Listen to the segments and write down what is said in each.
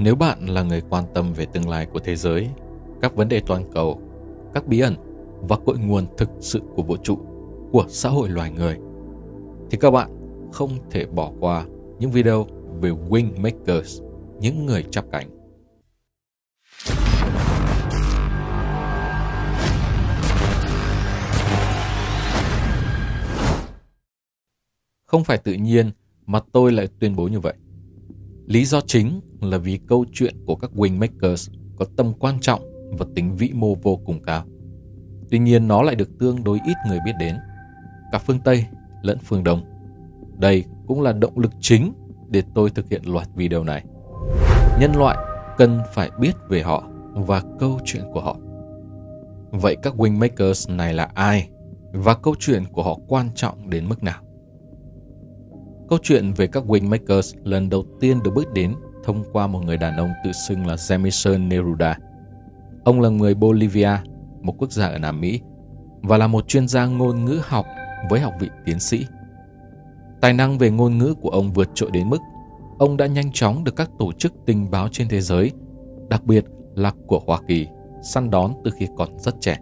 Nếu bạn là người quan tâm về tương lai của thế giới, các vấn đề toàn cầu, các bí ẩn và cội nguồn thực sự của vũ trụ, của xã hội loài người, thì các bạn không thể bỏ qua những video về Wing Makers, những người chắp cánh. Không phải tự nhiên mà tôi lại tuyên bố như vậy. Lý do chính là vì câu chuyện của các Wingmakers có tầm quan trọng và tính vĩ mô vô cùng cao. Tuy nhiên nó lại được tương đối ít người biết đến, cả phương Tây lẫn phương Đông. Đây cũng là động lực chính để tôi thực hiện loạt video này. Nhân loại cần phải biết về họ và câu chuyện của họ. Vậy các Wingmakers này là ai và câu chuyện của họ quan trọng đến mức nào? Câu chuyện về các Wingmakers lần đầu tiên được bước đến thông qua một người đàn ông tự xưng là Jamison Neruda. Ông là người Bolivia, một quốc gia ở Nam Mỹ, và là một chuyên gia ngôn ngữ học với học vị tiến sĩ. Tài năng về ngôn ngữ của ông vượt trội đến mức ông đã nhanh chóng được các tổ chức tình báo trên thế giới, đặc biệt là của Hoa Kỳ, săn đón từ khi còn rất trẻ,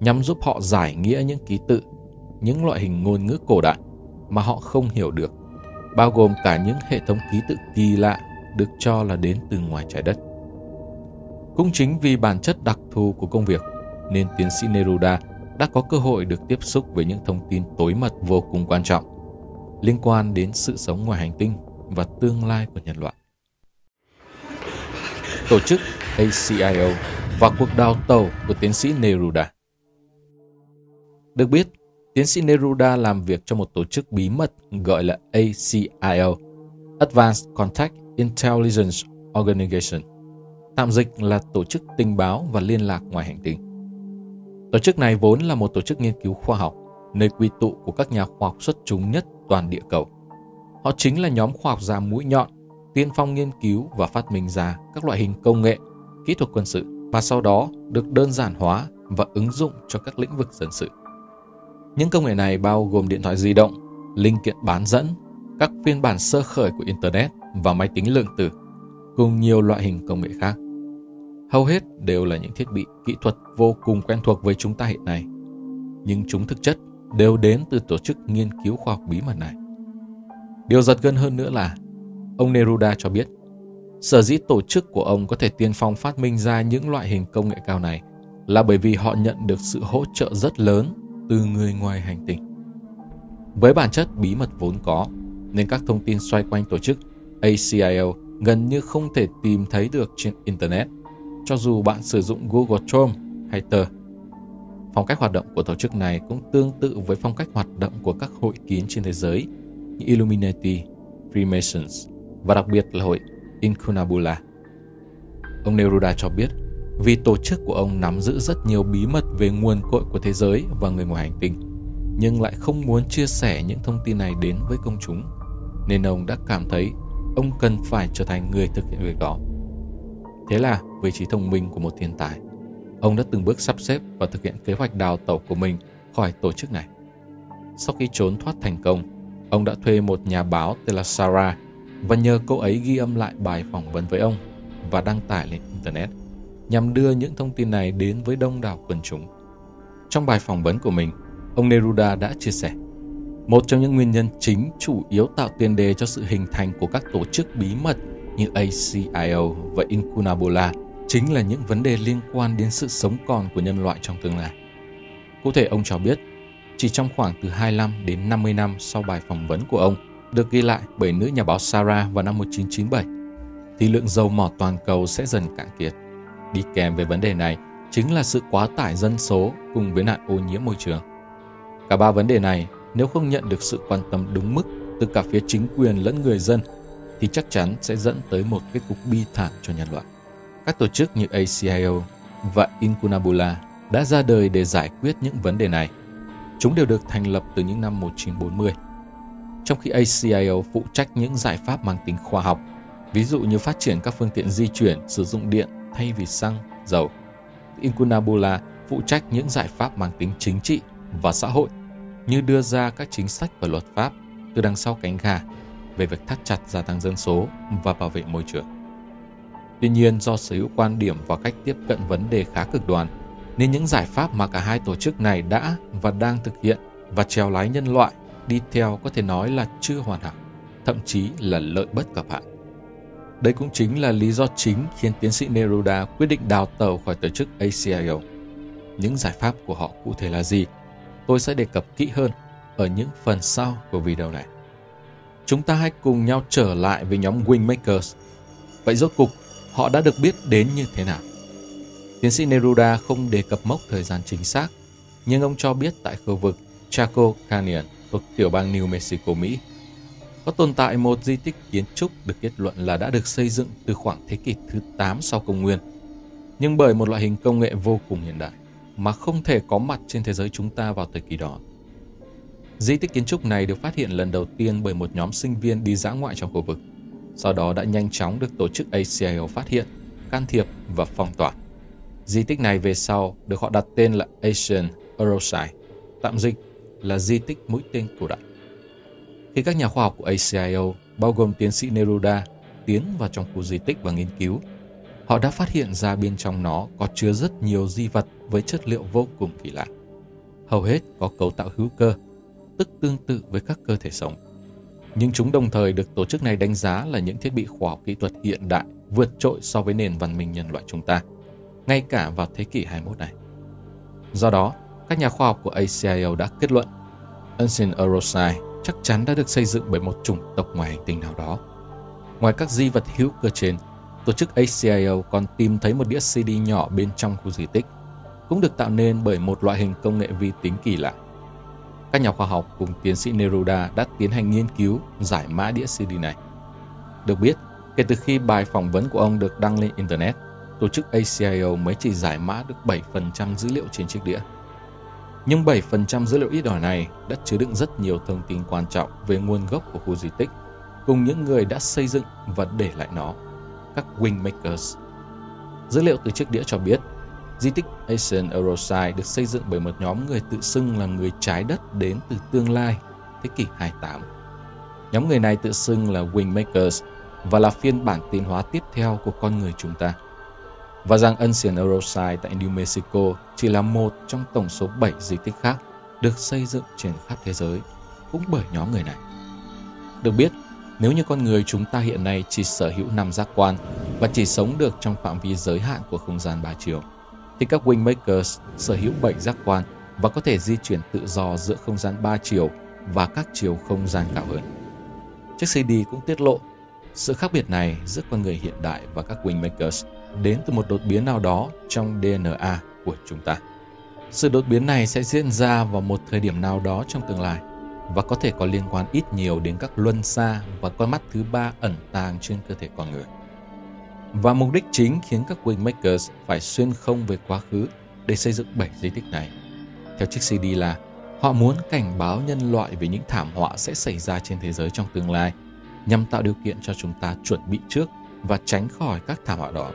nhằm giúp họ giải nghĩa những ký tự, những loại hình ngôn ngữ cổ đại mà họ không hiểu được bao gồm cả những hệ thống ký tự kỳ lạ được cho là đến từ ngoài trái đất. Cũng chính vì bản chất đặc thù của công việc, nên tiến sĩ Neruda đã có cơ hội được tiếp xúc với những thông tin tối mật vô cùng quan trọng liên quan đến sự sống ngoài hành tinh và tương lai của nhân loại. Tổ chức ACIO và cuộc đào tàu của tiến sĩ Neruda Được biết, tiến sĩ Neruda làm việc cho một tổ chức bí mật gọi là ACIO, Advanced Contact Intelligence Organization, tạm dịch là tổ chức tình báo và liên lạc ngoài hành tinh. Tổ chức này vốn là một tổ chức nghiên cứu khoa học, nơi quy tụ của các nhà khoa học xuất chúng nhất toàn địa cầu. Họ chính là nhóm khoa học gia mũi nhọn, tiên phong nghiên cứu và phát minh ra các loại hình công nghệ, kỹ thuật quân sự và sau đó được đơn giản hóa và ứng dụng cho các lĩnh vực dân sự. Những công nghệ này bao gồm điện thoại di động, linh kiện bán dẫn, các phiên bản sơ khởi của Internet và máy tính lượng tử, cùng nhiều loại hình công nghệ khác. Hầu hết đều là những thiết bị kỹ thuật vô cùng quen thuộc với chúng ta hiện nay, nhưng chúng thực chất đều đến từ tổ chức nghiên cứu khoa học bí mật này. Điều giật gân hơn nữa là, ông Neruda cho biết, sở dĩ tổ chức của ông có thể tiên phong phát minh ra những loại hình công nghệ cao này là bởi vì họ nhận được sự hỗ trợ rất lớn từ người ngoài hành tinh. Với bản chất bí mật vốn có, nên các thông tin xoay quanh tổ chức ACIO gần như không thể tìm thấy được trên Internet, cho dù bạn sử dụng Google Chrome hay Tor. Phong cách hoạt động của tổ chức này cũng tương tự với phong cách hoạt động của các hội kiến trên thế giới như Illuminati, Freemasons và đặc biệt là hội Incunabula. Ông Neruda cho biết vì tổ chức của ông nắm giữ rất nhiều bí mật về nguồn cội của thế giới và người ngoài hành tinh, nhưng lại không muốn chia sẻ những thông tin này đến với công chúng, nên ông đã cảm thấy ông cần phải trở thành người thực hiện việc đó. Thế là, với trí thông minh của một thiên tài, ông đã từng bước sắp xếp và thực hiện kế hoạch đào tẩu của mình khỏi tổ chức này. Sau khi trốn thoát thành công, ông đã thuê một nhà báo tên là Sarah và nhờ cô ấy ghi âm lại bài phỏng vấn với ông và đăng tải lên Internet nhằm đưa những thông tin này đến với đông đảo quần chúng. Trong bài phỏng vấn của mình, ông Neruda đã chia sẻ, một trong những nguyên nhân chính chủ yếu tạo tiền đề cho sự hình thành của các tổ chức bí mật như ACIO và incunabola chính là những vấn đề liên quan đến sự sống còn của nhân loại trong tương lai. Cụ thể ông cho biết, chỉ trong khoảng từ 25 đến 50 năm sau bài phỏng vấn của ông được ghi lại bởi nữ nhà báo Sarah vào năm 1997, thì lượng dầu mỏ toàn cầu sẽ dần cạn kiệt. Đi kèm với vấn đề này chính là sự quá tải dân số cùng với nạn ô nhiễm môi trường. Cả ba vấn đề này nếu không nhận được sự quan tâm đúng mức từ cả phía chính quyền lẫn người dân thì chắc chắn sẽ dẫn tới một kết cục bi thảm cho nhân loại. Các tổ chức như ACIO và Incunabula đã ra đời để giải quyết những vấn đề này. Chúng đều được thành lập từ những năm 1940. Trong khi ACIO phụ trách những giải pháp mang tính khoa học, ví dụ như phát triển các phương tiện di chuyển sử dụng điện thay vì xăng, dầu. Incunabula phụ trách những giải pháp mang tính chính trị và xã hội như đưa ra các chính sách và luật pháp từ đằng sau cánh gà về việc thắt chặt gia tăng dân số và bảo vệ môi trường. Tuy nhiên do sở hữu quan điểm và cách tiếp cận vấn đề khá cực đoan, nên những giải pháp mà cả hai tổ chức này đã và đang thực hiện và trèo lái nhân loại đi theo có thể nói là chưa hoàn hảo, thậm chí là lợi bất cập hại. Đây cũng chính là lý do chính khiến tiến sĩ Neruda quyết định đào tàu khỏi tổ chức ACIO. Những giải pháp của họ cụ thể là gì? Tôi sẽ đề cập kỹ hơn ở những phần sau của video này. Chúng ta hãy cùng nhau trở lại với nhóm Wingmakers. Vậy rốt cục, họ đã được biết đến như thế nào? Tiến sĩ Neruda không đề cập mốc thời gian chính xác, nhưng ông cho biết tại khu vực Chaco Canyon thuộc tiểu bang New Mexico, Mỹ, có tồn tại một di tích kiến trúc được kết luận là đã được xây dựng từ khoảng thế kỷ thứ 8 sau công nguyên, nhưng bởi một loại hình công nghệ vô cùng hiện đại mà không thể có mặt trên thế giới chúng ta vào thời kỳ đó. Di tích kiến trúc này được phát hiện lần đầu tiên bởi một nhóm sinh viên đi dã ngoại trong khu vực. Sau đó đã nhanh chóng được tổ chức ACIO phát hiện, can thiệp và phong tỏa. Di tích này về sau được họ đặt tên là Asian Eurosite, tạm dịch là di tích mũi tên cổ đại. Khi các nhà khoa học của ACIO, bao gồm tiến sĩ Neruda, tiến vào trong khu di tích và nghiên cứu, họ đã phát hiện ra bên trong nó có chứa rất nhiều di vật với chất liệu vô cùng kỳ lạ. Hầu hết có cấu tạo hữu cơ, tức tương tự với các cơ thể sống. Nhưng chúng đồng thời được tổ chức này đánh giá là những thiết bị khoa học kỹ thuật hiện đại vượt trội so với nền văn minh nhân loại chúng ta, ngay cả vào thế kỷ 21 này. Do đó, các nhà khoa học của ACIO đã kết luận Ancient Eurosite chắc chắn đã được xây dựng bởi một chủng tộc ngoài hành tinh nào đó. Ngoài các di vật hữu cơ trên, tổ chức ACIO còn tìm thấy một đĩa CD nhỏ bên trong khu di tích, cũng được tạo nên bởi một loại hình công nghệ vi tính kỳ lạ. Các nhà khoa học cùng tiến sĩ Neruda đã tiến hành nghiên cứu giải mã đĩa CD này. Được biết, kể từ khi bài phỏng vấn của ông được đăng lên Internet, tổ chức ACIO mới chỉ giải mã được 7% dữ liệu trên chiếc đĩa. Nhưng 7% dữ liệu ít ỏi này đã chứa đựng rất nhiều thông tin quan trọng về nguồn gốc của khu di tích, cùng những người đã xây dựng và để lại nó, các Wingmakers. Dữ liệu từ chiếc đĩa cho biết, di tích Asian Eurosite được xây dựng bởi một nhóm người tự xưng là người trái đất đến từ tương lai, thế kỷ 28. Nhóm người này tự xưng là Wingmakers và là phiên bản tiến hóa tiếp theo của con người chúng ta và rằng Ancient Eurosite tại New Mexico chỉ là một trong tổng số 7 di tích khác được xây dựng trên khắp thế giới, cũng bởi nhóm người này. Được biết, nếu như con người chúng ta hiện nay chỉ sở hữu năm giác quan và chỉ sống được trong phạm vi giới hạn của không gian ba chiều, thì các Wingmakers sở hữu 7 giác quan và có thể di chuyển tự do giữa không gian ba chiều và các chiều không gian cao hơn. Chiếc CD cũng tiết lộ sự khác biệt này giữa con người hiện đại và các Wingmakers, đến từ một đột biến nào đó trong DNA của chúng ta. Sự đột biến này sẽ diễn ra vào một thời điểm nào đó trong tương lai và có thể có liên quan ít nhiều đến các luân xa và con mắt thứ ba ẩn tàng trên cơ thể con người. Và mục đích chính khiến các Wingmakers phải xuyên không về quá khứ để xây dựng bảy di tích này. Theo chiếc CD là họ muốn cảnh báo nhân loại về những thảm họa sẽ xảy ra trên thế giới trong tương lai nhằm tạo điều kiện cho chúng ta chuẩn bị trước và tránh khỏi các thảm họa đó.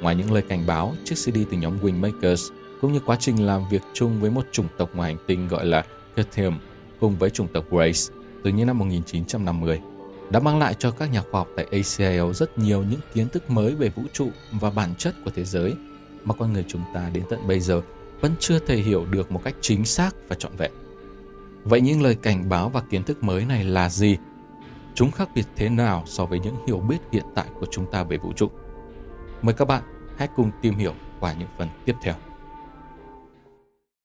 Ngoài những lời cảnh báo, chiếc CD từ nhóm Wingmakers cũng như quá trình làm việc chung với một chủng tộc ngoài hành tinh gọi là Kethium cùng với chủng tộc Grace từ những năm 1950 đã mang lại cho các nhà khoa học tại ACIO rất nhiều những kiến thức mới về vũ trụ và bản chất của thế giới mà con người chúng ta đến tận bây giờ vẫn chưa thể hiểu được một cách chính xác và trọn vẹn. Vậy những lời cảnh báo và kiến thức mới này là gì? Chúng khác biệt thế nào so với những hiểu biết hiện tại của chúng ta về vũ trụ? Mời các bạn hãy cùng tìm hiểu qua những phần tiếp theo.